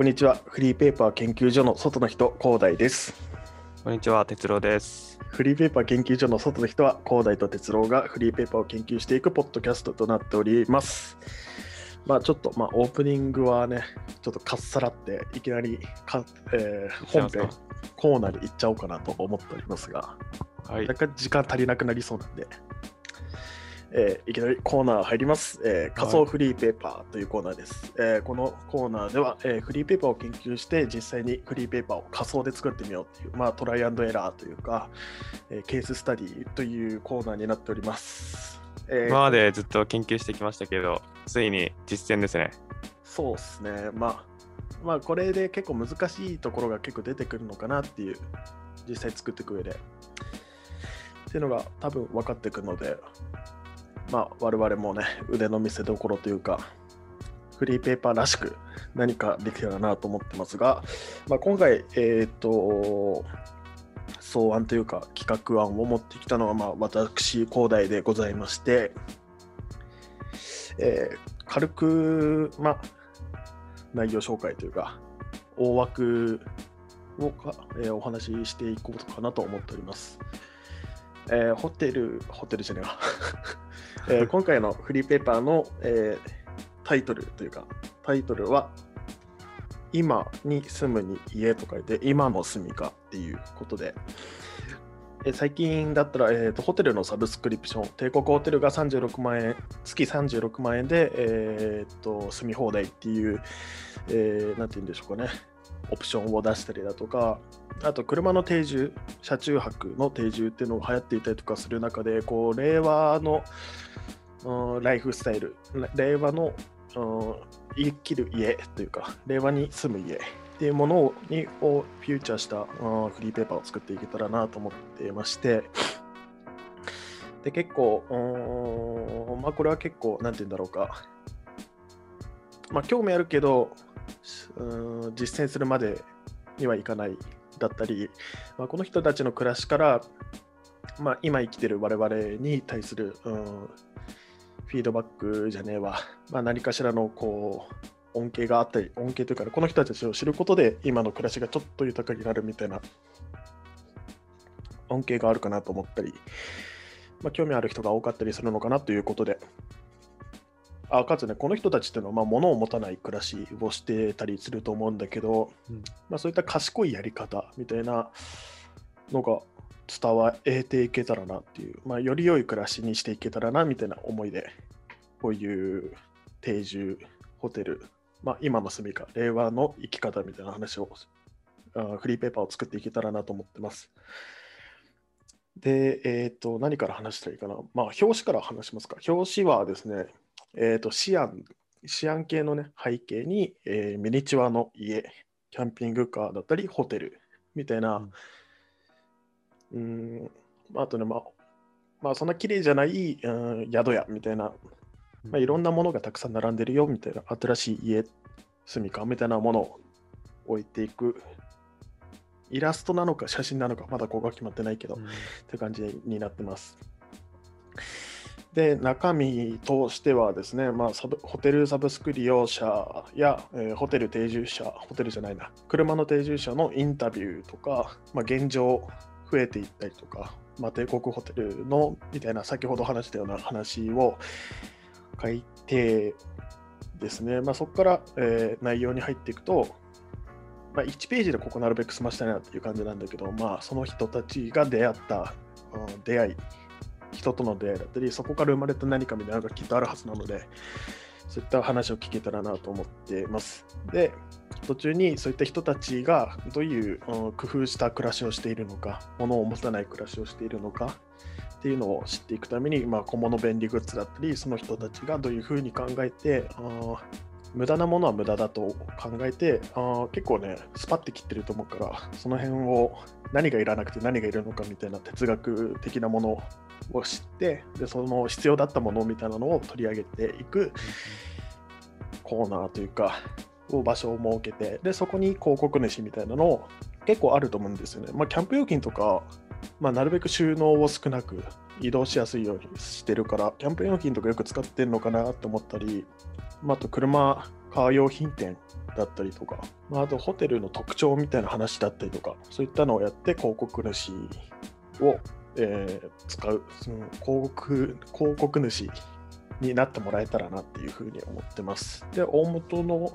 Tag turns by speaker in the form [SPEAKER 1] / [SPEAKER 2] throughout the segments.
[SPEAKER 1] こんにちは。フリーペーパー研究所の外の人、広大です。
[SPEAKER 2] こんにちは、哲郎です。
[SPEAKER 1] フリーペーパー研究所の外の人は、広大と哲郎がフリーペーパーを研究していくポッドキャストとなっております。まあちょっと、まあオープニングはね、ちょっとかっさらって、いきなりか、えー本編コーナーで行っちゃおうかなと思っておりますが、
[SPEAKER 2] はい。
[SPEAKER 1] 若干時間足りなくなりそうなんで、えーいきなりコーナー入ります、えー仮想フリーペーパーというコーナーです。えーこのコーナーでは、えーフリーペーパーを研究して実際にフリーペーパーを仮想で作ってみようっていう、まあ、トライアンドエラーというか、えーケーススタディというコーナーになっております。えー
[SPEAKER 2] 今までずっと研究してきましたけど、ついに実践ですね。
[SPEAKER 1] そうですね。まあ、まあ、これで結構難しいところが結構出てくるのかなっていう、実際作っていく上で。っていうのが多分分かってくるので、まあ、我々もね、腕の見せ所というか、フリーペーパーらしく何かできたらなと思ってますが、まあ、今回、えっ、と、草案というか企画案を持ってきたのは、まあ、私、広大でございまして、えー軽く、まあ、内容紹介というか、大枠をか、えーお話ししていこうかなと思っております。えーホテル、ホテルじゃねえわ、えー今回のフリーペーパーの、えータイトルというか、タイトルは、今に住むに家と書いて、今の住みかっていうことで、えー最近だったら、えーと、ホテルのサブスクリプション、帝国ホテルが36万円、月36万円で、えーと住み放題っていう、えーなんて言うんでしょうかね、オプションを出したりだとか、あと車の定住、車中泊の定住っていうのが流行っていたりとかする中で、こう令和の、うんライフスタイル、令和の、うん生きる家というか、令和に住む家っていうものをにをフューチャーした、うんフリーペーパーを作っていけたらなと思っていまして、で、結構、うんまあ、これは結構、なんて言うんだろうか、まあ、興味あるけど、うん実践するまでにはいかない。だったり、まあ、この人たちの暮らしから、まあ、今生きてる我々に対する、うんフィードバックじゃねえわ、まあ、何かしらのこう恩恵があったり、恩恵というか、この人たちを知ることで今の暮らしがちょっと豊かになるみたいな恩恵があるかなと思ったり、まあ、興味ある人が多かったりするのかなということで、あかつね、この人たちっていうのは、まあ、物を持たない暮らしをしてたりすると思うんだけど、
[SPEAKER 2] うん
[SPEAKER 1] まあ、そういった賢いやり方みたいなのが伝わえていけたらなっていう、まあ、より良い暮らしにしていけたらなみたいな思いで、こういう定住、ホテル、まあ、今の住みか、令和の生き方みたいな話を、あフリーペーパーを作っていけたらなと思ってます。で、えっ、と、何から話したらいいかな。まあ、表紙から話しますか。表紙はですね、えっ、と、シアン、シアン系のね、背景に、えーミニチュアの家、キャンピングカーだったり、ホテルみたいな、うーん、まああとね、まあ、まあ、そんな綺麗じゃない、うん、宿屋みたいな、まあ、いろんなものがたくさん並んでるよみたいな、新しい家、住みかみたいなものを置いていく。イラストなのか写真なのか、まだここが決まってないけど、
[SPEAKER 2] うん。
[SPEAKER 1] って感じになってます。で、中身としてはですね、まあ、サブホテルサブスク利用者や、えーホテル定住者、ホテルじゃないな、車の定住者のインタビューとか、まあ、現状増えていったりとか、まあ、帝国ホテルのみたいな先ほど話したような話を書いてですね、まあ、そこから、えー内容に入っていくと、まあ、1ページでここなるべく済ましたいなっていう感じなんだけど、まあ、その人たちが出会った、うん出会い、人との出会いだったり、そこから生まれた何かみたいなのがきっとあるはずなので、そういった話を聞けたらなと思っています。で、途中にそういった人たちがどういう、工夫した暮らしをしているのか、物を持たない暮らしをしているのかっていうのを知っていくために、まあ、小物便利グッズだったり、その人たちがどういうふうに考えて、あ無駄なものは無駄だと考えて、あ結構ね、スパッて切ってると思うから、その辺を何がいらなくて何がいるのかみたいな哲学的なものを知って、でその必要だったものみたいなのを取り上げていくコーナーというか、を場所を設けて、で、そこに広告主みたいなのを結構あると思うんですよね。まあ、キャンプ用品とか、まあ、なるべく収納を少なく移動しやすいようにしてるから、キャンプ用品とかよく使ってるのかなって思ったり、まあ、あと車、カー用品店だったりとか、まあ、あとホテルの特徴みたいな話だったりとか、そういったのをやって広告主を、えー使う、その広告広告主になってもらえたらなっていうふうに思ってます。で、大元の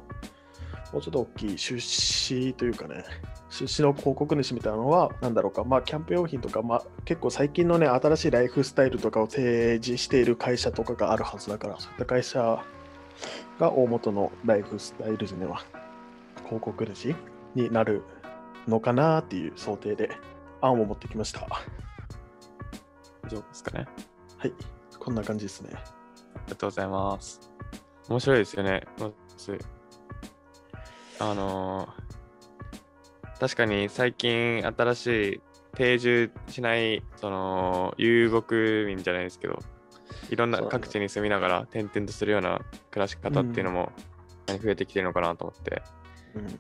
[SPEAKER 1] もうちょっと大きい出資というかね、出資の広告主みたいなのは、なんだろうか、まあ、キャンプ用品とか、まあ、結構最近のね、新しいライフスタイルとかを提示している会社とかがあるはずだから、そういった会社が大元のライフスタイルズには広告主になるのかなっていう想定で案を持ってきました。
[SPEAKER 2] 上ですかね？
[SPEAKER 1] い、こんな感じですね。
[SPEAKER 2] ありがとうございます。面白いですよね。まずあのー確かに最近新しい定住しない、その、遊牧民じゃないですけど、いろんな各地に住みながら転々とするような暮らし方っていうのも、増えてきてるのかなと思って、
[SPEAKER 1] うん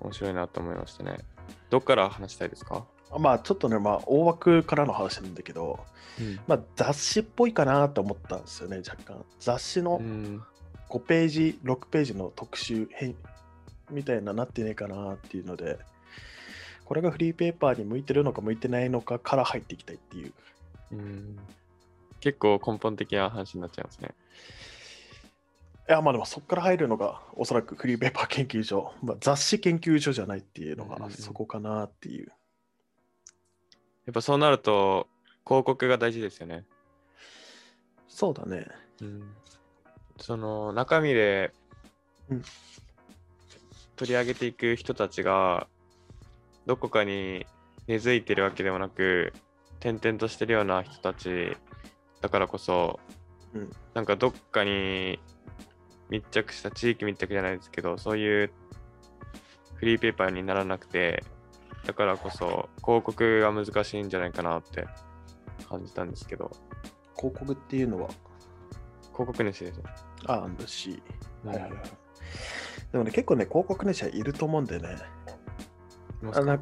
[SPEAKER 2] 面白いなと思いましたね。どっから話したいですか、
[SPEAKER 1] まあちょっとね、まあ大枠からの話なんだけど、まあ雑誌っぽいかなと思ったんですよね、若干。雑誌の
[SPEAKER 2] うん
[SPEAKER 1] 5ページ、6ページの特集編みたいななってねえかなっていうので、これがフリーペーパーに向いてるのか向いてないのかから入っていきたいっていう。
[SPEAKER 2] うん結構根本的な話になっちゃいますね。
[SPEAKER 1] いや、まあでもそこから入るのがおそらくフリーペーパー研究所、まあ、雑誌研究所じゃないっていうのが
[SPEAKER 2] うんうんうん
[SPEAKER 1] そこかなっていう。
[SPEAKER 2] やっぱそうなると、広告が大事ですよね。
[SPEAKER 1] そうだね。
[SPEAKER 2] その中身で
[SPEAKER 1] うん
[SPEAKER 2] 取り上げていく人たちがどこかに根付いてるわけでもなく転々としてるような人たちだからこそ、
[SPEAKER 1] うん
[SPEAKER 2] なんかどっかに密着した地域密着じゃないですけどそういうフリーペーパーにならなくてだからこそ広告が難しいんじゃないかなって感じたんですけど。
[SPEAKER 1] 広告っていうのは、
[SPEAKER 2] 広告主ですよ。
[SPEAKER 1] ああ、だし。
[SPEAKER 2] うん。
[SPEAKER 1] はいはいはい。でもね、結構ね、広告主はいると思うんでね、
[SPEAKER 2] いますか？
[SPEAKER 1] あな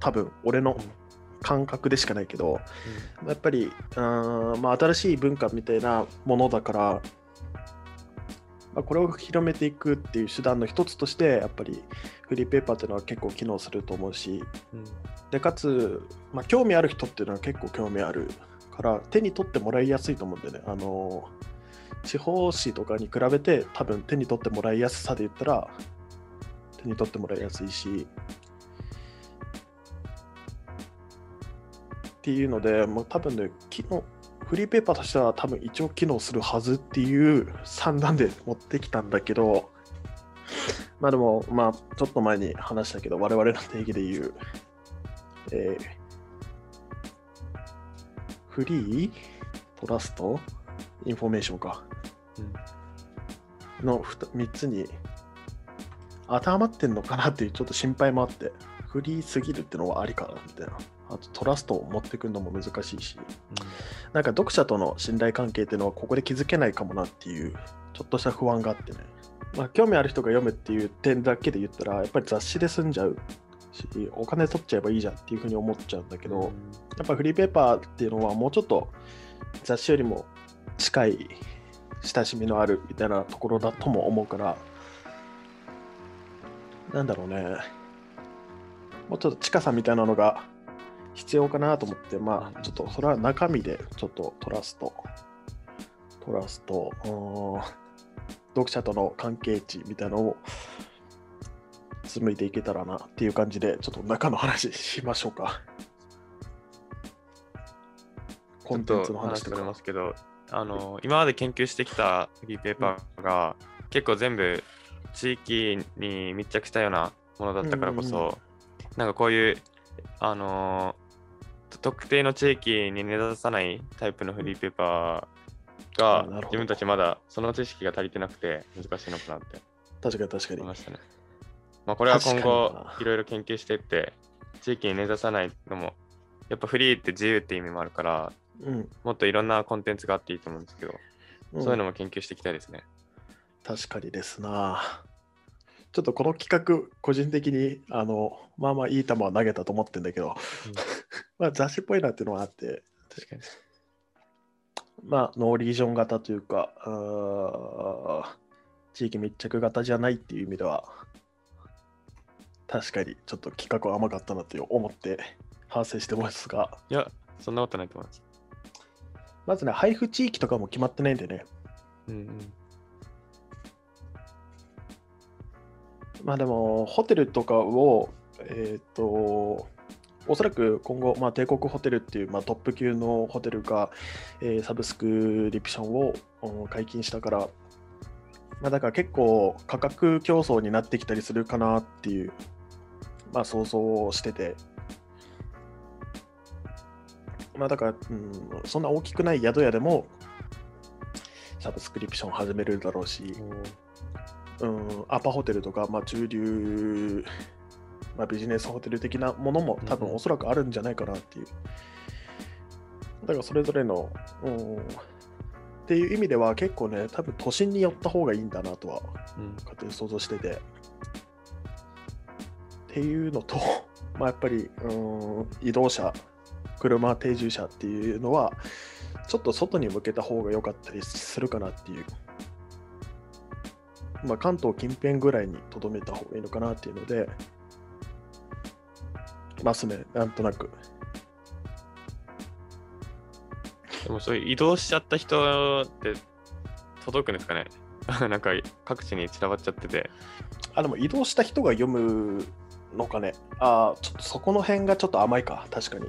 [SPEAKER 1] 多分俺の感覚でしかないけど、やっぱり、うーんまあ、新しい文化みたいなものだから、まあ、これを広めていくっていう手段の一つとして、やっぱりフリーペーパーっていうのは結構機能すると思うし、
[SPEAKER 2] うん。
[SPEAKER 1] でかつ、まあ、興味ある人っていうのは結構興味あるから、手に取ってもらいやすいと思うんでね、あの地方紙とかに比べて、多分手に取ってもらいやすさで言ったら、手に取ってもらいやすいし、っていうので、もう多分ね、機能フリーペーパーとしては多分一応機能するはずっていう算段で持ってきたんだけど、まあでも、まあちょっと前に話したけど、我々の定義で言う、えーフリー、トラスト、インフォメーションか。の 3, つに当てはまってんのかなっていうちょっと心配もあって、フリーすぎるってのはありかなみたいな。あとトラストを持ってくるのも難しいし、なんか読者との信頼関係っていうのはここで築けないかもなっていう、ちょっとした不安があってね。まあ、興味ある人が読むっていう点だけで言ったら、やっぱり雑誌で済んじゃうし、お金取っちゃえばいいじゃんっていうふうに思っちゃうんだけど、やっぱフリーペーパーっていうのはもうちょっと雑誌よりも近い親しみのあるみたいなところだとも思うから、なんだろうね、もうちょっと近さみたいなのが必要かなと思って、まあちょっとそれは中身でちょっとトラスト、トラスト、読者との関係値みたいなのを紡いでいけたらなっていう感じで、ちょっと中の話しましょうか。コンテンツの話とか
[SPEAKER 2] と話してくれま。すけど、あの今まで研究してきたフリーペーパーが、結構全部地域に密着したようなものだったからこそ、
[SPEAKER 1] うんうん
[SPEAKER 2] なんかこういうあのー特定の地域に根ざさないタイプのフリーペーパーが自分たちまだその知識が足りてなくて難しいのかなって
[SPEAKER 1] 確かに確かに。
[SPEAKER 2] ましたね。まあこれは今
[SPEAKER 1] 確
[SPEAKER 2] 後
[SPEAKER 1] い
[SPEAKER 2] ろいろ研究していって地域に根ざさないのもやっぱフリーって自由って意味もあるから
[SPEAKER 1] うん
[SPEAKER 2] もっといろんなコンテンツがあっていいと思うんですけど、
[SPEAKER 1] うん
[SPEAKER 2] そういうのも研究していきたいですね。
[SPEAKER 1] 確かにですな。ちょっとこの企画、個人的にあのまあまあいい球は投げたと思ってんだけど、まあ雑誌っぽいなっていうのはあって、
[SPEAKER 2] 確かに。
[SPEAKER 1] まあノーリージョン型というか、地域密着型じゃないっていう意味では、確かにちょっと企画は甘かったなと思って反省してますが、
[SPEAKER 2] いや、そんなことないと思います。
[SPEAKER 1] まずね、配布地域とかも決まってないんでね、
[SPEAKER 2] うんうん。
[SPEAKER 1] まあでも、ホテルとかを、えっ、と、おそらく今後、まあ、帝国ホテルっていう、まあ、トップ級のホテルが、えーサブスクリプションを解禁したから、まあ、だから結構価格競争になってきたりするかなっていう、まあ、想像をしてて、まあ、だから、うん、そんな大きくない宿屋でもサブスクリプション始めるだろうし、うん、アパホテルとか、まあ、中流、まあ、ビジネスホテル的なものも多分
[SPEAKER 2] うん
[SPEAKER 1] おそらくあるんじゃないかなっていう。だからそれぞれの、うん、っていう意味では結構ね、多分都心に寄った方がいいんだなとは
[SPEAKER 2] うん
[SPEAKER 1] 勝手に想像してて。っていうのと、まあ、やっぱり、うん、移動車、車、定住車っていうのは、ちょっと外に向けた方が良かったりするかなっていう。まあ、関東近辺ぐらいにとどめた方がいいのかなっていうので、ますね、なんとなく。
[SPEAKER 2] でもそういう移動しちゃった人って届くんですかね？なんか各地に散らばっちゃってて。
[SPEAKER 1] あ、でも移動した人が読むのかね？あーちょっとそこの辺がちょっと甘いか、確かに。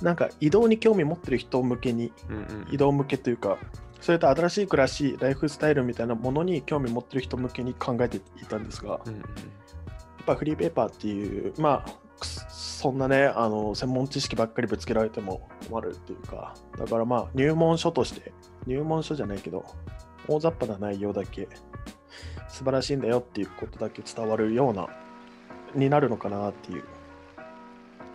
[SPEAKER 1] なんか移動に興味持ってる人向けに、
[SPEAKER 2] うんうん。
[SPEAKER 1] 移動向けというか、それと新しい暮らし、ライフスタイルみたいなものに興味持ってる人向けに考えていたんですが、や
[SPEAKER 2] うんうん
[SPEAKER 1] っぱフリーペーパーっていう、まあ、くそんなね、あの専門知識ばっかりぶつけられても困るっていうか、だからまあ、入門書として、入門書じゃないけど、大雑把な内容だけ、素晴らしいんだよっていうことだけ伝わるような、になるのかなっていう。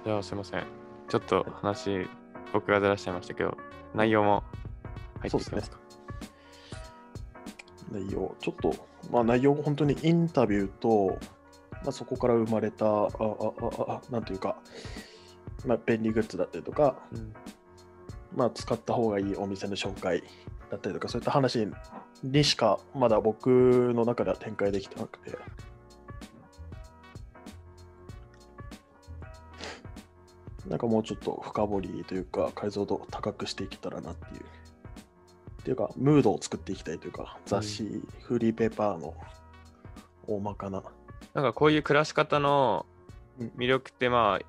[SPEAKER 2] じゃあすいません。ちょっと話、僕がずらしちゃいましたけど、内容も入っていきますか？
[SPEAKER 1] 内容、ちょっと、まあ、内容、本当にインタビューと、まあ、そこから生まれた、ああああなんというか、まあ、便利グッズだったりとか、
[SPEAKER 2] うん
[SPEAKER 1] まあ、使った方がいいお店の紹介だったりとか、そういった話にしかまだ僕の中では展開できてなくて。なんかもうちょっと深掘りというか、解像度を高くしていけたらなっていう。っていうか、ムードを作っていきたいというか、雑誌、フリーペーパーの大まかな。
[SPEAKER 2] なんかこういう暮らし方の
[SPEAKER 1] うん
[SPEAKER 2] 魅力ってまあ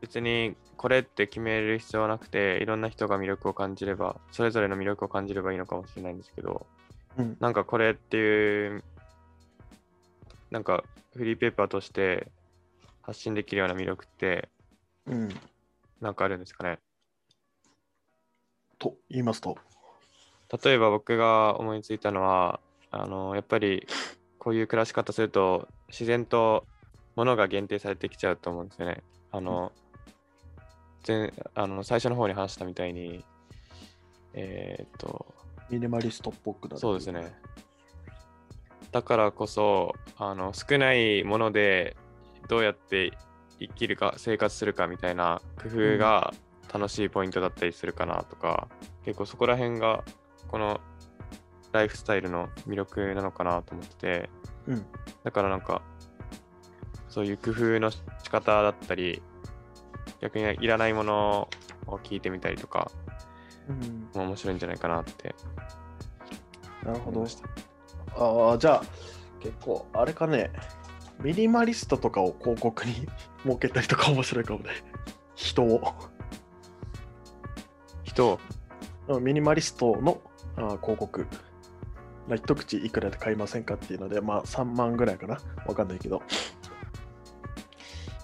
[SPEAKER 2] 別にこれって決める必要はなくていろんな人が魅力を感じればそれぞれの魅力を感じればいいのかもしれないんですけど
[SPEAKER 1] うん、
[SPEAKER 2] なんかこれっていうなんかフリーペーパーとして発信できるような魅力って
[SPEAKER 1] うん。
[SPEAKER 2] なんかあるんですかね？
[SPEAKER 1] と言いますと。
[SPEAKER 2] 例えば僕が思いついたのはあのやっぱりこういう暮らし方すると自然と物が限定されてきちゃうと思うんですよね。あの、前あの最初の方に話したみたいに、えーっと、
[SPEAKER 1] ミニマリストっぽくなる。
[SPEAKER 2] そうですね。だからこそあの少ないものでどうやって生きるか生活するかみたいな工夫が楽しいポイントだったりするかなとか、結構そこら辺がこのライフスタイルの魅力なのかなと思ってて
[SPEAKER 1] うん。
[SPEAKER 2] だからなんかそういう工夫の仕方だったり逆にいらないものを聞いてみたりとか
[SPEAKER 1] うん、
[SPEAKER 2] も面白いんじゃないかなって
[SPEAKER 1] なるほど。ああ、じゃあ、結構、あれかね、ミニマリストとかを広告に 設けたりとか面白いかもね。人を。
[SPEAKER 2] 人を？
[SPEAKER 1] うんミニマリストのあー広告。まあ一口いくらで買いませんかっていうので、まあ3万ぐらいかなわかんないけど。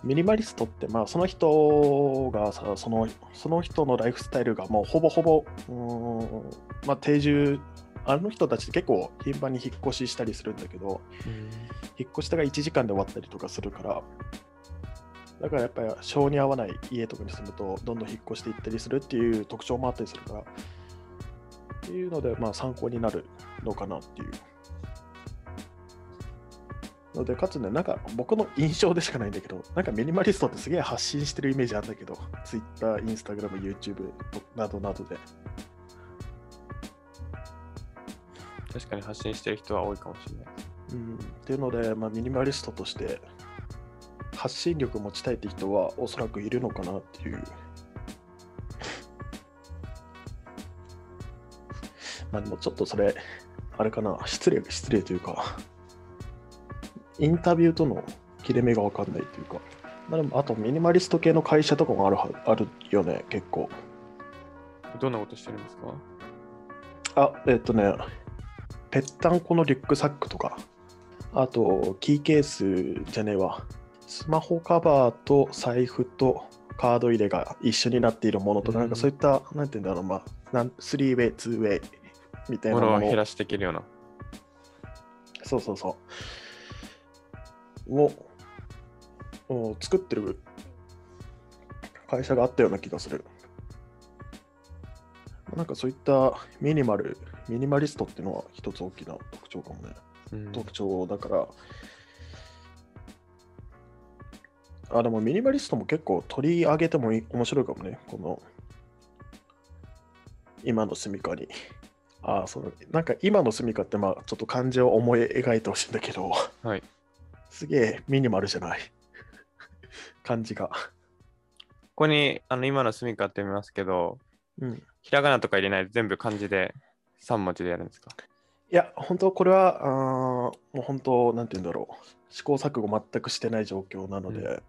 [SPEAKER 1] ミニマリストって、まあその人がさ、そのその人のライフスタイルがもうほぼほぼ、うーんまあ定住、あの人たちって結構頻繁に引っ越ししたりするんだけど、引っ越しが1時間で終わったりとかするから、だからやっぱり性に合わない家とかに住むと、どんどん引っ越していったりするっていう特徴もあったりするから、っていうので、まあ参考になるのかなっていう。ので、かつね、なんか僕の印象でしかないんだけど、なんかミニマリストってすげえ発信してるイメージあるんだけど、Twitter、Instagram、YouTube などなどで。
[SPEAKER 2] 確かに発信してる人は多いかもしれない。
[SPEAKER 1] うん、っていうので、まあ、ミニマリストとして発信力持ちたいって人はおそらくいるのかなっていう。まあでもちょっとそれ、あれかな、失礼、失礼というか、インタビューとの切れ目がわかんないというか、まあ、でもあとミニマリスト系の会社とかもあるはあるよね、結構。
[SPEAKER 2] どんなことしてるんですか？
[SPEAKER 1] あ、えっとね、ぺったんこのリュックサックとか、あと、キーケースじゃねえわ。スマホカバーと財布とカード入れが一緒になっているものとか、
[SPEAKER 2] うん
[SPEAKER 1] なんかそういった、なんていうんだろう、まあ、なんスリーウェイ、ツーウェイみたいなもの
[SPEAKER 2] 物を減らしていけるような。
[SPEAKER 1] そうそうそう。をを作ってる会社があったような気がする。なんかそういったミニマル、ミニマリストっていうのは一つ大きな特徴かもね。
[SPEAKER 2] うん
[SPEAKER 1] 特徴だから。あ、でもミニマリストも結構取り上げても面白いかもね。この今の住みかに。あ、そう。なんか今の住みかってまあちょっと漢字を思い描いてほしいんだけど、
[SPEAKER 2] はい。
[SPEAKER 1] すげえミニマルじゃない。漢字が。
[SPEAKER 2] ここにあの今の住みかって読みますけど、
[SPEAKER 1] うん。
[SPEAKER 2] ひらがなとか入れないで全部漢字で3文字でやるんですか？
[SPEAKER 1] いや、本当これは、あーもう本当、なんて言うんだろう。試行錯誤全くしてない状況なので、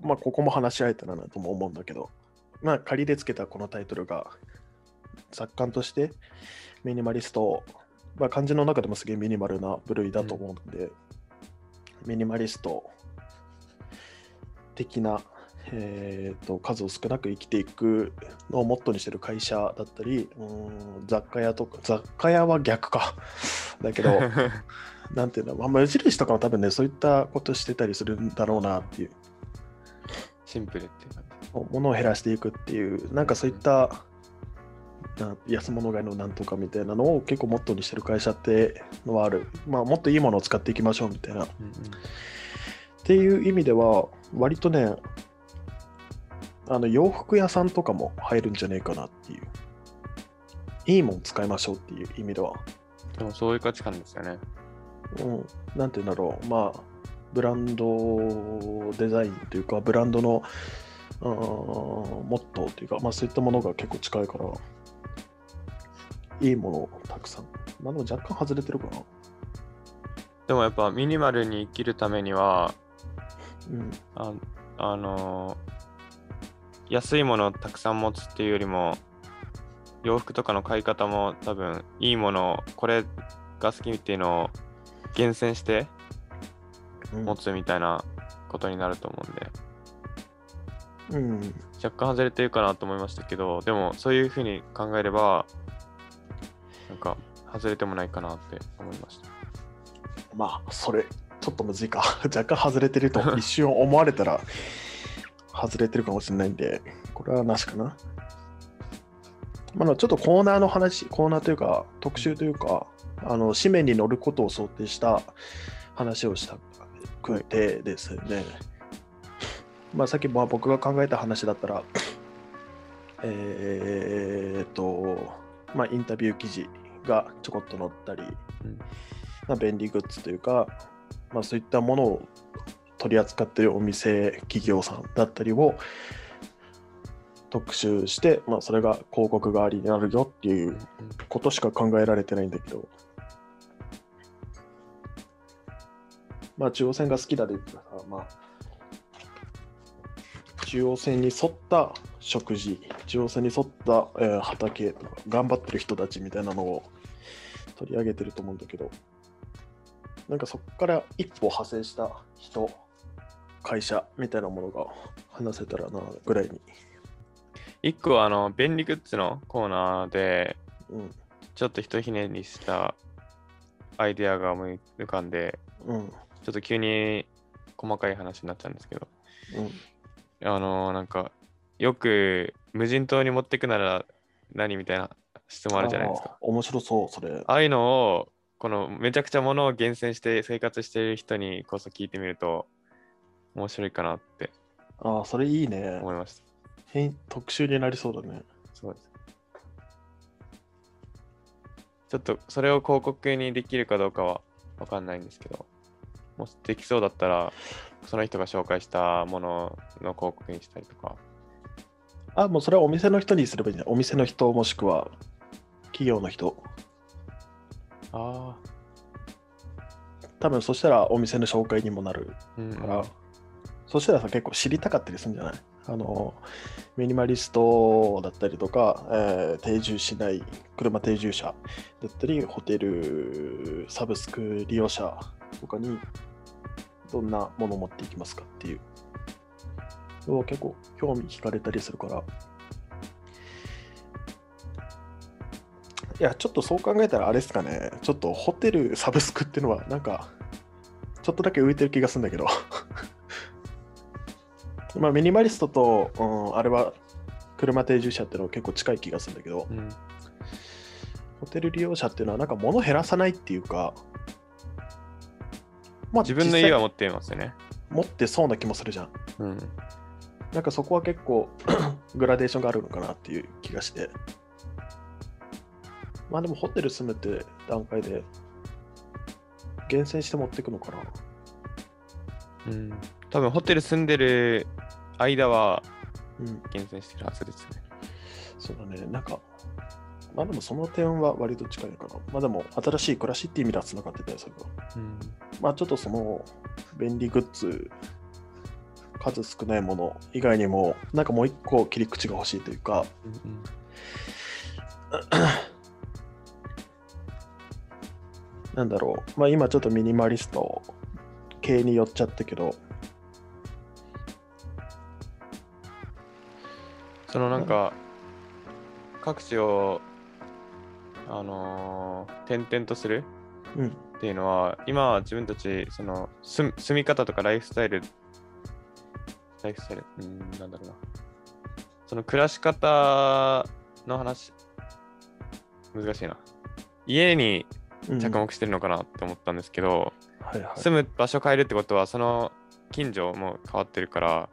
[SPEAKER 1] まあ、ここも話し合えたらなとも思うんだけど、まあ、仮でつけたこのタイトルが、雑感として、ミニマリスト、まあ、漢字の中でもすげえミニマルな部類だと思うので、ミニマリスト的な、えー、と数を少なく生きていくのをモットーにしてる会社だったり、うーん雑貨屋とか、雑貨屋は逆か。だけど、なんていうの、まあ、無印とかも多分ね、そういったことしてたりするんだろうなっていう、
[SPEAKER 2] シンプルっていう感じ。
[SPEAKER 1] 物を減らしていくっていう、なんかそういった、な安物買いのなんとかみたいなのを結構モットーにしてる会社ってのはある。まあ、もっといいものを使っていきましょうみたいな。っ
[SPEAKER 2] うんうん
[SPEAKER 1] ていう意味では、割とね、あの洋服屋さんとかも入るんじゃねえかなっていう。いいもん使いましょうっていう意味では。
[SPEAKER 2] でもそういう価値観ですよね。
[SPEAKER 1] うん、なんて言うんだろう、まあ、ブランドデザインというか、ブランドのモットーというか、まあ、そういったものが結構近いから、いいものをたくさん。まあ、でも若干外れてるかな。
[SPEAKER 2] でもやっぱミニマルに生きるためには、
[SPEAKER 1] うん、
[SPEAKER 2] ああのー安いものをたくさん持つっていうよりも、洋服とかの買い方も多分いいものを、これが好きっていうのを厳選して
[SPEAKER 1] うん
[SPEAKER 2] 持つみたいなことになると思うんで、
[SPEAKER 1] うん、
[SPEAKER 2] 若干外れてるかなと思いましたけど、でもそういうふうに考えれば、なんか外れてもないかなって思いました。
[SPEAKER 1] まあ、それ、ちょっとむずいか。若干外れてると 一瞬思われたら、外れてるかもしれないんで、これはなしかな。まあ、ちょっとコーナーの話、コーナーというか、特集というか、あの紙面に載ることを想定した話をしたくてですね。まあ、さっきまあ僕が考えた話だったら、えーっと、まあ、インタビュー記事がちょこっと載ったり、便利グッズというか、まあ、そういったものを取り扱っているお店、企業さんだったりを特集して、まあ、それが広告代わりになるよっていうことしか考えられてないんだけど、まあ、中央線が好きだで言ったらさ、まあ、中央線に沿った食事、中央線に沿った、えー畑とか、頑張ってる人たちみたいなのを取り上げてると思うんだけど、なんかそこから一歩派生した人、会社みたいなものが話せたらなぐらいに。
[SPEAKER 2] 一個はあの便利グッズのコーナーで
[SPEAKER 1] うん。
[SPEAKER 2] ちょっとひとひねりしたアイデアが思い浮かんで
[SPEAKER 1] うん。
[SPEAKER 2] ちょっと急に細かい話になっちゃうんですけど
[SPEAKER 1] うん。
[SPEAKER 2] あのなんかよく無人島に持ってくなら何みたいな質問あるじゃないですか
[SPEAKER 1] 面白そう、それ。
[SPEAKER 2] ああいうのをこのめちゃくちゃ物を厳選して生活している人にこそ聞いてみると面白いかなって
[SPEAKER 1] ああ、それいいね。
[SPEAKER 2] 思いました
[SPEAKER 1] 変特集になりそうだね。
[SPEAKER 2] そうですちょっとそれを広告にできるかどうかはわかんないんですけど、もしできそうだったら、その人が紹介したものの広告にしたりとか。
[SPEAKER 1] あ、もうそれはお店の人にすればいいんじゃない？お店の人もしくは企業の人。
[SPEAKER 2] ああ。
[SPEAKER 1] 多分そしたらお店の紹介にもなる
[SPEAKER 2] うん、
[SPEAKER 1] から、そしたらさ結構知りたかったりするんじゃない？あのミニマリストだったりとか、えー定住しない車定住者だったりホテルサブスク利用者とかにどんなものを持っていきますかっていう。結構興味惹かれたりするからいやちょっとそう考えたらあれですかねちょっとホテルサブスクっていうのはなんかちょっとだけ浮いてる気がするんだけど まあミニマリストと、うん、あれは車定住者っていうのは結構近い気がするんだけど、
[SPEAKER 2] うん。
[SPEAKER 1] ホテル利用者っていうのはなんか物減らさないっていうか、まあ
[SPEAKER 2] 自分の家は持
[SPEAKER 1] 実
[SPEAKER 2] っていますよね。
[SPEAKER 1] 際持ってそうな気もするじゃん。
[SPEAKER 2] うん。
[SPEAKER 1] なんかそこは結構 グラデーションがあるのかなっていう気がして。まあでもホテル住むって段階で厳選して持っていくのかな。
[SPEAKER 2] うん。多分ホテル住んでる間は
[SPEAKER 1] うん、
[SPEAKER 2] 厳選してるはずですね。
[SPEAKER 1] そうだね。なんか、まあでもその点は割と近いかな。まあでも新しい暮らしっていう意味ではつながってたよ、それは。
[SPEAKER 2] うん。
[SPEAKER 1] まあちょっとその便利グッズ数少ないもの以外にもなんかもう一個切り口が欲しいというか
[SPEAKER 2] うん
[SPEAKER 1] なんだろうまあ今ちょっとミニマリスト系に寄っちゃったけど
[SPEAKER 2] そのなんか、各地を、あのー転々とする
[SPEAKER 1] うん
[SPEAKER 2] っていうのは、今は自分たち、その住住み方とかライフスタイル、ライフスタイル、うん、なんだろうな。その暮らし方の話、難しいな。家に
[SPEAKER 1] うん
[SPEAKER 2] 着目してるのかなって思ったんですけど、
[SPEAKER 1] はいはい
[SPEAKER 2] 住む場所変えるってことは、その近所も変わってるから、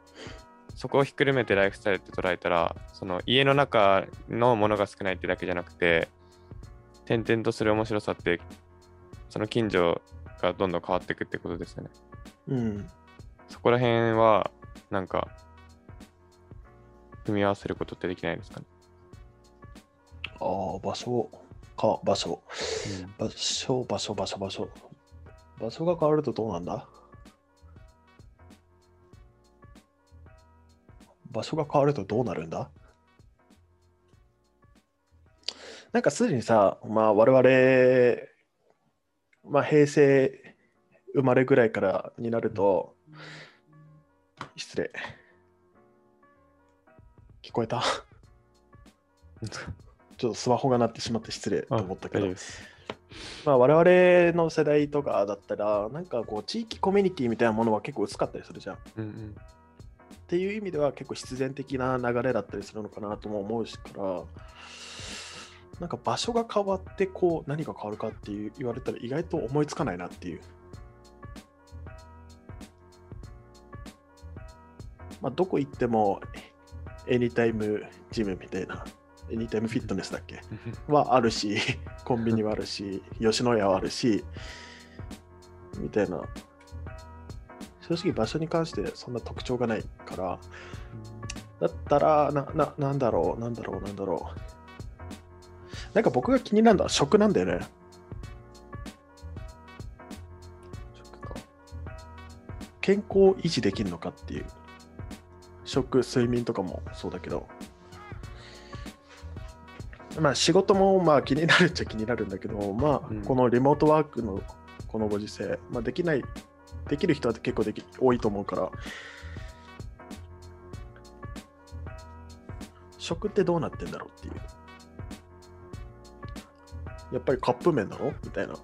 [SPEAKER 2] そこをひっくるめてライフスタイルって捉えたら、その家の中のものが少ないってだけじゃなくて、転々とする面白さって、その近所がどんどん変わっていくってことですよね。
[SPEAKER 1] うん
[SPEAKER 2] そこら辺は、なんか、組み合わせることってできないですかね？
[SPEAKER 1] ああ場所か場所。場所場所場所場所。場所が変わるとどうなんだ？場所が変わるとどうなるんだ？なんかすでにさ、まあ我々、まあ平成生まれぐらいからになると、失礼。聞こえた？ちょっとスマホが鳴ってしまって失礼と
[SPEAKER 2] あ
[SPEAKER 1] 思ったけど。まあ我々の世代とかだったら、なんかこう地域コミュニティみたいなものは結構薄かったりするじゃん。
[SPEAKER 2] うんうん。
[SPEAKER 1] っていう意味では結構必然的な流れだったりするのかなとも思うしから、なんか場所が変わってこう何が変わるかっていう言われたら意外と思いつかないなっていう。まあ、どこ行ってもエニタイムジムみたいな、エニタイムフィットネスだっけ？はあるし、コンビニはあるし、吉野家はあるし、みたいな。正直場所に関してそんな特徴がないから、だったら、な、な、なんだろう、なんだろう、なんだろう。なんか僕が気になるのは食なんだよね。
[SPEAKER 2] 食か。
[SPEAKER 1] 健康を維持できるのかっていう。食、睡眠とかもそうだけど。まあ仕事もまあ気になるっちゃ気になるんだけど、まあ
[SPEAKER 2] うん
[SPEAKER 1] このリモートワークのこのご時世、まあできない、できる人は結構でき多いと思うから、食ってどうなってんだろうっていう。やっぱりカップ麺なの？みたいな。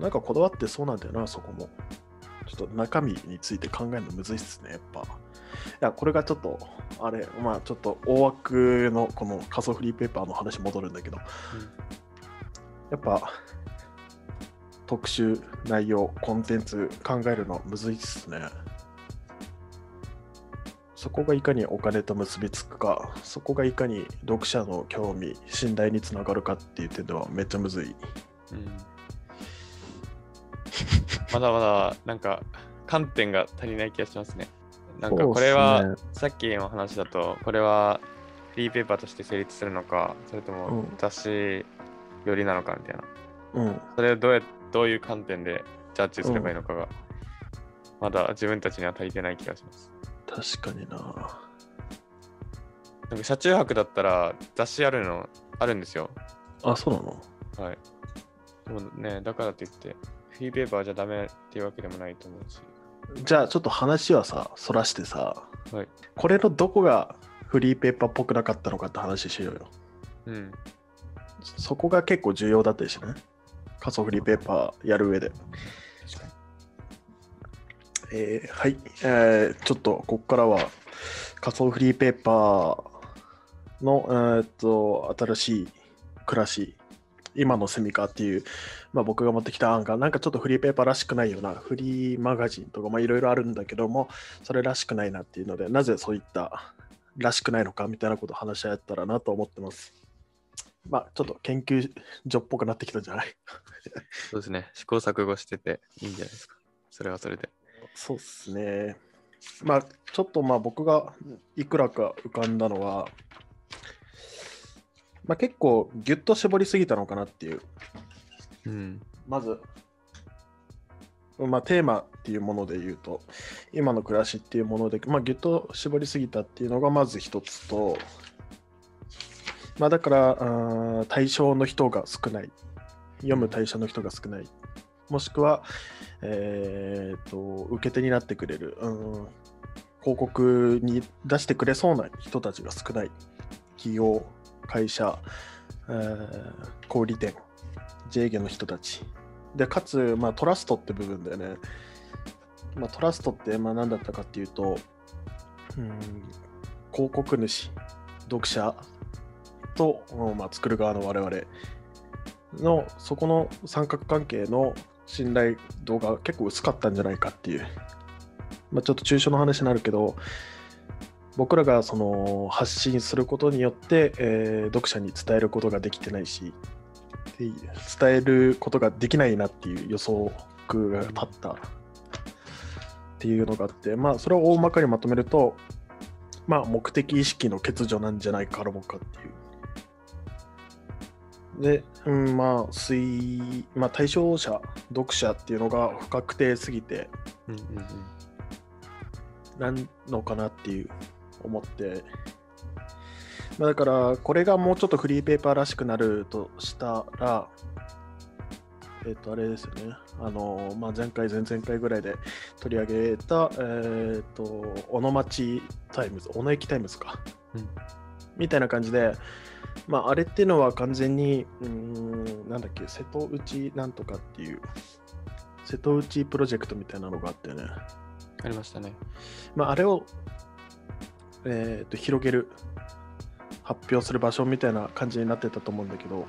[SPEAKER 1] なんかこだわってそうなんだよな、そこも。ちょっと中身について考えるのむずいっすね、やっぱ。いや、これがちょっと、あれ、まあちょっと大枠のこの仮想フリーペーパーの話戻るんだけど、やっぱ特集、内容、コンテンツ考えるのむずいっすね。そこがいかにお金と結びつくか、そこがいかに読者の興味、信頼につながるかっていう点ではめっちゃむずい。
[SPEAKER 2] うん、まだまだなんか観点が足りない気がしますね。なんかこれは、
[SPEAKER 1] そうっ
[SPEAKER 2] さっきの話だと、これはフリーペーパーとして成立するのか、それとも
[SPEAKER 1] うん
[SPEAKER 2] 雑誌寄りなのかみたいな。
[SPEAKER 1] うん。
[SPEAKER 2] それをどうやどういう観点でジャッジすればいいのかが、まだ自分たちには足りてない気がします。
[SPEAKER 1] 確かにな。
[SPEAKER 2] なんか車中泊だったら雑誌あるのあるんですよ。
[SPEAKER 1] あ、そうなの？
[SPEAKER 2] はい。でもね、だからといって、フリーペーパーじゃダメっていうわけでもないと思うし。
[SPEAKER 1] じゃあちょっと話はさ、そらしてさ、
[SPEAKER 2] はい。
[SPEAKER 1] これのどこがフリーペーパーっぽくなかったのかって話しようよ。
[SPEAKER 2] うん。
[SPEAKER 1] そこが結構重要だったりしね。仮想フリーペーパーやる上で。えーはい、えーちょっとここからは仮想フリーペーパーの、えーっと新しい暮らし、今のセミカっていう、まあ、僕が持ってきた案がなんかちょっとフリーペーパーらしくないようなフリーマガジンとかまあいろいろあるんだけどもそれらしくないなっていうのでなぜそういったらしくないのかみたいなことを話し合えたらなと思ってます。まあちょっと研究所っぽくなってきたんじゃない？
[SPEAKER 2] そうですね。試行錯誤してていいんじゃないですか。それはそれで。
[SPEAKER 1] そうですね。まあ、ちょっとまあ僕がいくらか浮かんだのは、まあ、結構ギュッと絞りすぎたのかなっていう。
[SPEAKER 2] うん。
[SPEAKER 1] まず、まあ、テーマっていうもので言うと、今の暮らしっていうもので、まあ、ギュッと絞りすぎたっていうのがまず一つと、まあ、だからあー対象の人が少ない。読む対象の人が少ない。もしくは、えーと、受け手になってくれる、うん、広告に出してくれそうな人たちが少ない。企業、会社、えー小売店、自営業の人たち。で、かつ、まあ、トラストって部分だよね。まあ、トラストって、まあ、何だったかっていうと、うん、広告主、読者と、まあ、作る側の我々の、そこの三角関係の信頼度が結構薄かったんじゃないかっていう。まあ、ちょっと抽象の話になるけど、僕らがその発信することによって、えー読者に伝えることができてないし、で伝えることができないなっていう予測が立ったっていうのがあって、まあ、それを大まかにまとめると、まあ、目的意識の欠如なんじゃないかろうかっていう。で、うん、まあ、推、まあ、対象者、読者っていうのが不確定すぎて、
[SPEAKER 2] うんうんうん。
[SPEAKER 1] なんのかなっていう思って、まあ、だからこれがもうちょっとフリーペーパーらしくなるとしたらえっ、とあれですよね。あの、まあ、前回前々回ぐらいで取り上げたえっ、と小野町タイムズ小野駅タイムズか、
[SPEAKER 2] うん。
[SPEAKER 1] みたいな感じでまああれっていうのは完全にうーんなんだっけ瀬戸内なんとかっていう瀬戸内プロジェクトみたいなのがあってね。
[SPEAKER 2] ありましたね。
[SPEAKER 1] まあ、あれを、えーと広げる、発表する場所みたいな感じになってたと思うんだけど、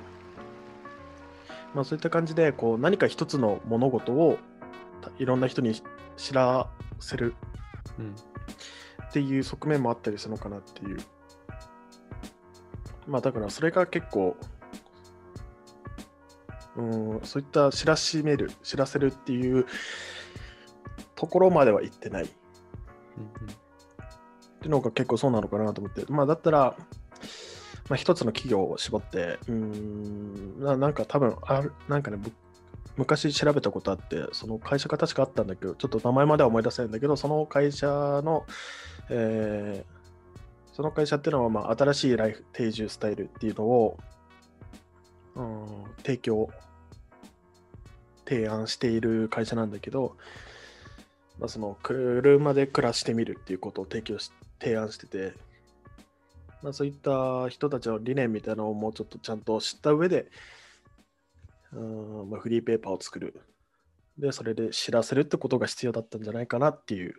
[SPEAKER 1] まあ、そういった感じでこう何か一つの物事をたいろんな人に知らせる
[SPEAKER 2] うん。
[SPEAKER 1] っていう側面もあったりするのかなっていう。まあだからそれが結構、うん、そういった知らしめる、知らせるっていうところまでは行ってない。ていうのが結構そうなのかなと思って、まあ、だったら、まあ、一つの企業を絞って、うんななんか多分あ、なんかね、昔調べたことあって、その会社が確かあったんだけど、ちょっと名前までは思い出せないんだけど、その会社の、えーその会社っていうのは、まあ、新しいライフ、定住スタイルっていうのを、うん、提供、提案している会社なんだけど、まあ、その車で暮らしてみるっていうことを提供し提案してて、まあ、そういった人たちの理念みたいなのをもうちょっとちゃんと知った上で、うんまあ、フリーペーパーを作る。で、それで知らせるってことが必要だったんじゃないかなっていう、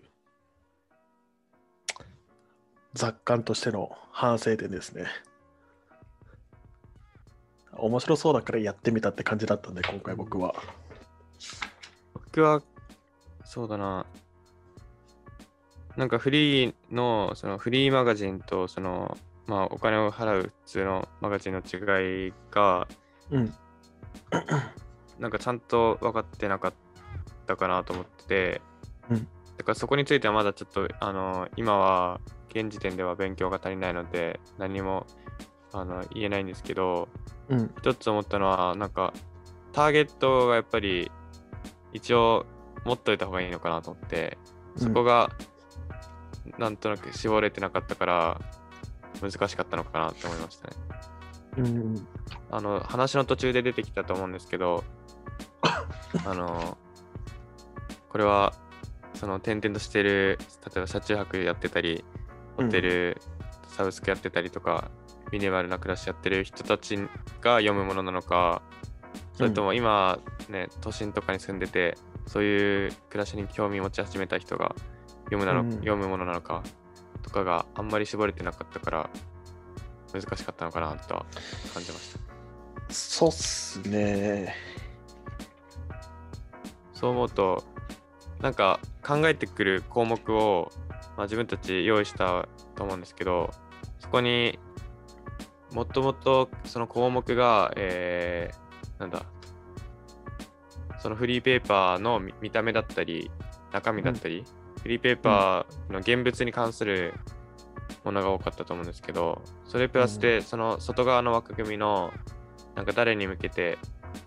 [SPEAKER 1] 雑感としての反省点ですね。面白そうだからやってみたって感じだったんで、今回僕は。
[SPEAKER 2] 僕は、そうだな。なんかフリーの、そのフリーマガジンと、その、まあ、お金を払う普通のマガジンの違いが、
[SPEAKER 1] うん。
[SPEAKER 2] なんかちゃんと分かってなかったかなと思ってて、
[SPEAKER 1] うん
[SPEAKER 2] だからそこについてはまだちょっと、あの、今は、現時点では勉強が足りないので、何もあの言えないんですけど、
[SPEAKER 1] うん。
[SPEAKER 2] 一つ思ったのは、なんか、ターゲットがやっぱり、一応持っといた方がいいのかなと思って、そこが、なんとなく絞れてなかったから、難しかったのかなって思いましたね。
[SPEAKER 1] うん。
[SPEAKER 2] あの、話の途中で出てきたと思うんですけど、あの、これは、その転々としてる、例えば車中泊やってたり、ホテル、サブスクやってたりとか、ミニマルな暮らしやってる人たちが読むものなのか、それとも今ね、都心とかに住んでて、そういう暮らしに興味持ち始めた人が読むなの、
[SPEAKER 1] うん
[SPEAKER 2] 読むものなのかとかがあんまり絞れてなかったから、難しかったのかなとは感じました。
[SPEAKER 1] そうっすね。
[SPEAKER 2] そう思うと、なんか考えてくる項目を、まあ、自分たち用意したと思うんですけど、そこにもともとその項目が、えー、なんだ、そのフリーペーパーの見見た目だったり、中身だったり、フリーペーパーの現物に関するものが多かったと思うんですけど、それプラスで、その外側の枠組みの、なんか誰に向けて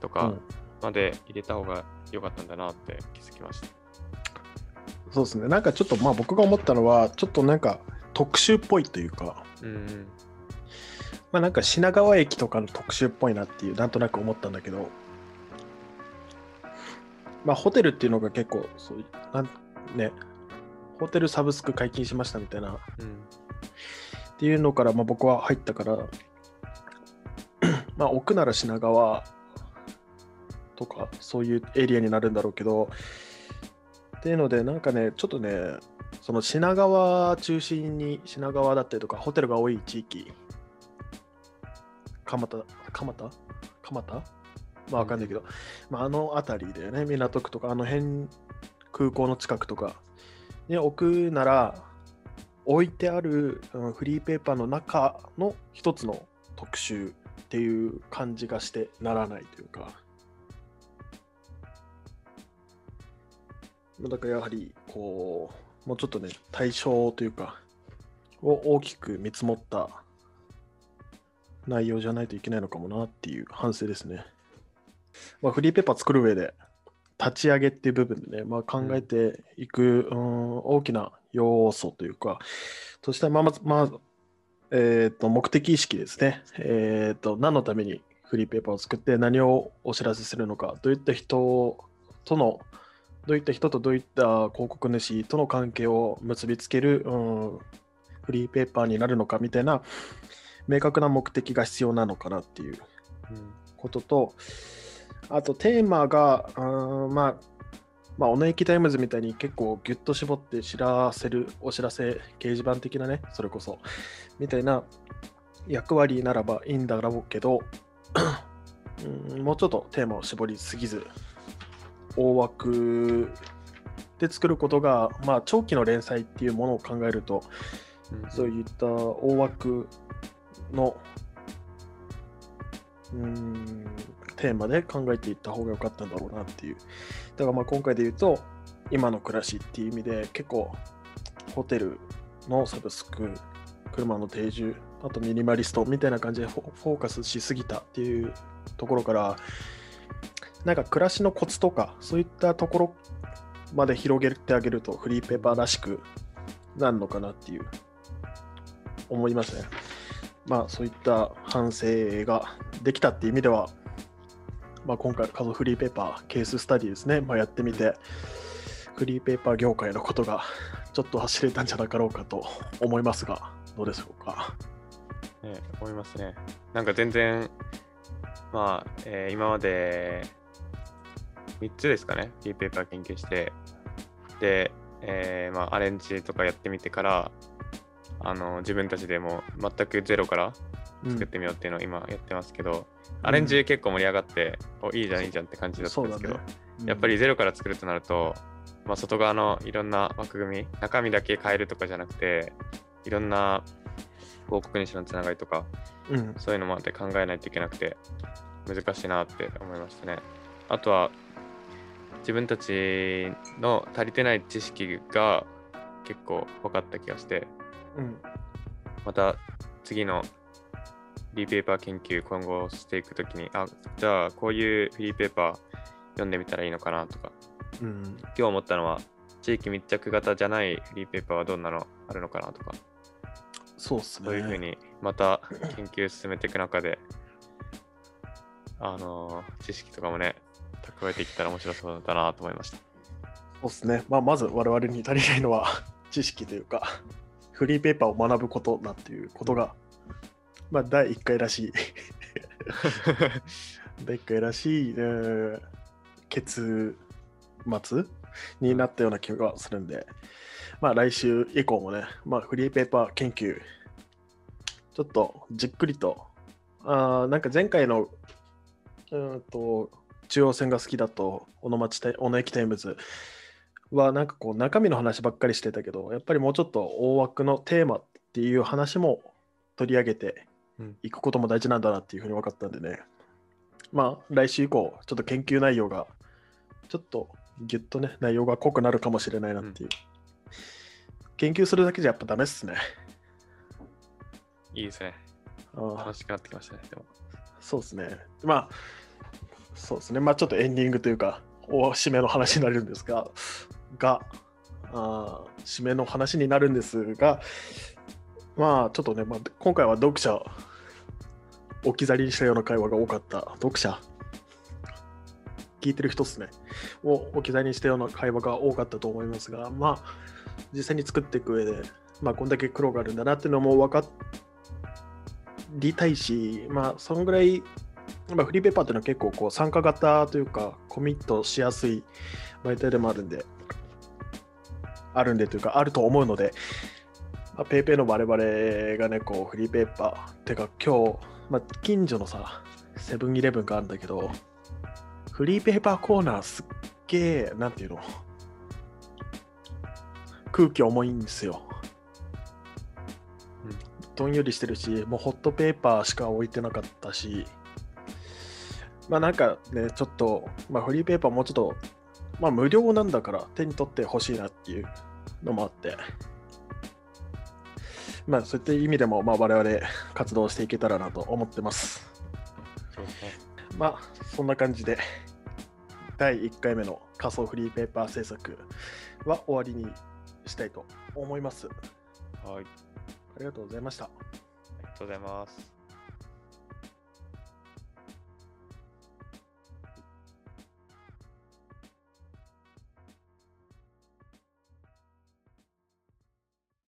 [SPEAKER 2] とか
[SPEAKER 1] うん
[SPEAKER 2] まで入れた方が良かったんだなって気づきました。
[SPEAKER 1] そうですね。なんかちょっとまあ僕が思ったのは、ちょっとなんか特集っぽいというか、
[SPEAKER 2] うん
[SPEAKER 1] まあなんか品川駅とかの特集っぽいなっていう、なんとなく思ったんだけど、まあホテルっていうのが結構、そう、なんね、ホテルサブスク解禁しましたみたいな、っ
[SPEAKER 2] うん。
[SPEAKER 1] ていうのから、まあ僕は入ったから、まあ奥なら品川とか、そういうエリアになるんだろうけど、っていうので、なんかね、ちょっとね、その品川中心に、品川だったりとか、ホテルが多い地域、蒲田、蒲田？蒲田？まあわかんないけど、まあ、あの辺りだよね、港区とか、あの辺、空港の近くとかに置くなら、置いてあるフリーペーパーの中の一つの特集っていう感じがしてならないというか。だからやはり、こう、もうちょっとね、対象というか、を大きく見積もった内容じゃないといけないのかもなっていう反省ですね。まあ、フリーペーパー作る上で、立ち上げっていう部分でね、まあ、考えていく、うん、大きな要素というか、としてはまあまず、まあ、えっ、と、目的意識ですね。えっ、と、何のためにフリーペーパーを作って何をお知らせするのか、どういった人との、どういった人とどういった広告主との関係を結びつける、うん、フリーペーパーになるのかみたいな明確な目的が必要なのかなっていう
[SPEAKER 2] うん
[SPEAKER 1] ことと、あとテーマが、あーまあ、まあ、おの駅タイムズみたいに結構ギュッと絞って知らせるお知らせ掲示板的なね、それこそ、みたいな役割ならばいいんだろうけど、うんもうちょっとテーマを絞りすぎず、大枠で作ることが、まあ、長期の連載っていうものを考えると、
[SPEAKER 2] うん。
[SPEAKER 1] そういった大枠のうーんテーマで考えていった方が良かったんだろうなっていう。だからまあ今回で言うと、今の暮らしっていう意味で結構ホテルのサブスク、車の定住、あとミニマリストみたいな感じでフォーカスしすぎたっていうところから、なんか暮らしのコツとか、そういったところまで広げてあげるとフリーペーパーらしくなるのかなっていう思いますね。まあそういった反省ができたっていう意味では、まあ、今回、カゾフリーペーパーケーススタディですね、まあ、やってみて、フリーペーパー業界のことがちょっと走れたんじゃなかろうかと思いますが、どうでしょうか？
[SPEAKER 2] ね、思いますね。なんか全然、まあ、えー今まで3つですかね、フリーペーパー研究して、で、えーまあ、アレンジとかやってみてから、あの自分たちでも全くゼロから作ってみようっていうのを今やってますけど、アレンジ結構盛り上がって、おいいじゃんいいじゃんって感じだったんですけど、
[SPEAKER 1] そうだね
[SPEAKER 2] やっぱりゼロから作るとなると、まあ、外側のいろんな枠組み、中身だけ変えるとかじゃなくて、いろんな広告主のつながりとか、
[SPEAKER 1] うん。
[SPEAKER 2] そういうのまで考えないといけなくて、難しいなって思いましたね。あとは、自分たちの足りてない知識が結構分かった気がして、
[SPEAKER 1] うん。
[SPEAKER 2] また次のフリーペーパー研究今後していくときに、あ、じゃあこういうフリーペーパー読んでみたらいいのかなとか、
[SPEAKER 1] うん。
[SPEAKER 2] 今日思ったのは、地域密着型じゃないフリーペーパーはどんなのあるのかなとか、
[SPEAKER 1] そうっすね。
[SPEAKER 2] そういうふうにまた研究進めていく中で、あのー知識とかもね、蓄えていったら面白そうだなと思いました。
[SPEAKER 1] そうですね。まあ、まず我々に足りないのは知識というか、フリーペーパーを学ぶことだっていうことが、まあ、第1回らしい、第1回らしい、えー結末になったような気がするんで、まあ、来週以降もね、まあ、フリーペーパー研究、ちょっとじっくりと、あーなんか前回の、うーんと、中央線が好きだと、小野町タイ小野駅タイムズはなんかこう中身の話ばっかりしてたけど、やっぱりもうちょっと大枠のテーマっていう話も取り上げて
[SPEAKER 2] うん
[SPEAKER 1] いくことも大事なんだなっていうふうに分かったんでね。まあ来週以降、ちょっと研究内容がちょっとギュッとね、内容が濃くなるかもしれないなっていう。研究するだけじゃやっぱダメっすね。
[SPEAKER 2] いいですね。楽しくなってきましたね。でも
[SPEAKER 1] そうですね。まあ、そうですね。まあちょっとエンディングというか、お締めの話になるんですが、が、あー締めの話になるんですが、まあちょっとね、まあ、今回は読者、置き去りにしたような会話が多かった、読者、聞いてる人ですね、を置き去りにしたような会話が多かったと思いますが、まあ、実際に作っていく上で、まあ、こんだけ苦労があるんだなっていうのも分かりたいし、まあ、そのぐらい、まあ、フリーペーパーっていうのは結構こう参加型というか、コミットしやすい媒体でもあるんで、あるんでというか、あると思うので、まあ、ペイペイの我々がね、こうフリーペーパー、てか今日、まあ、近所のさ、セブンイレブンがあるんだけど、フリーペーパーコーナーすっげえ、なんていうの、空気重いんですよ。どんよりしてるし、もうホットペーパーしか置いてなかったし、まあなんかね、ちょっと、まあフリーペーパーもうちょっと、まあ無料なんだから手に取ってほしいなっていうのもあって、まあそういった意味でも、まあ我々活動していけたらなと思ってます。
[SPEAKER 2] そうですね。
[SPEAKER 1] まあそんな感じで、第1回目の仮想フリーペーパー制作は終わりにしたいと思います。
[SPEAKER 2] はい。
[SPEAKER 1] ありがとうございました。
[SPEAKER 2] ありがとうございます。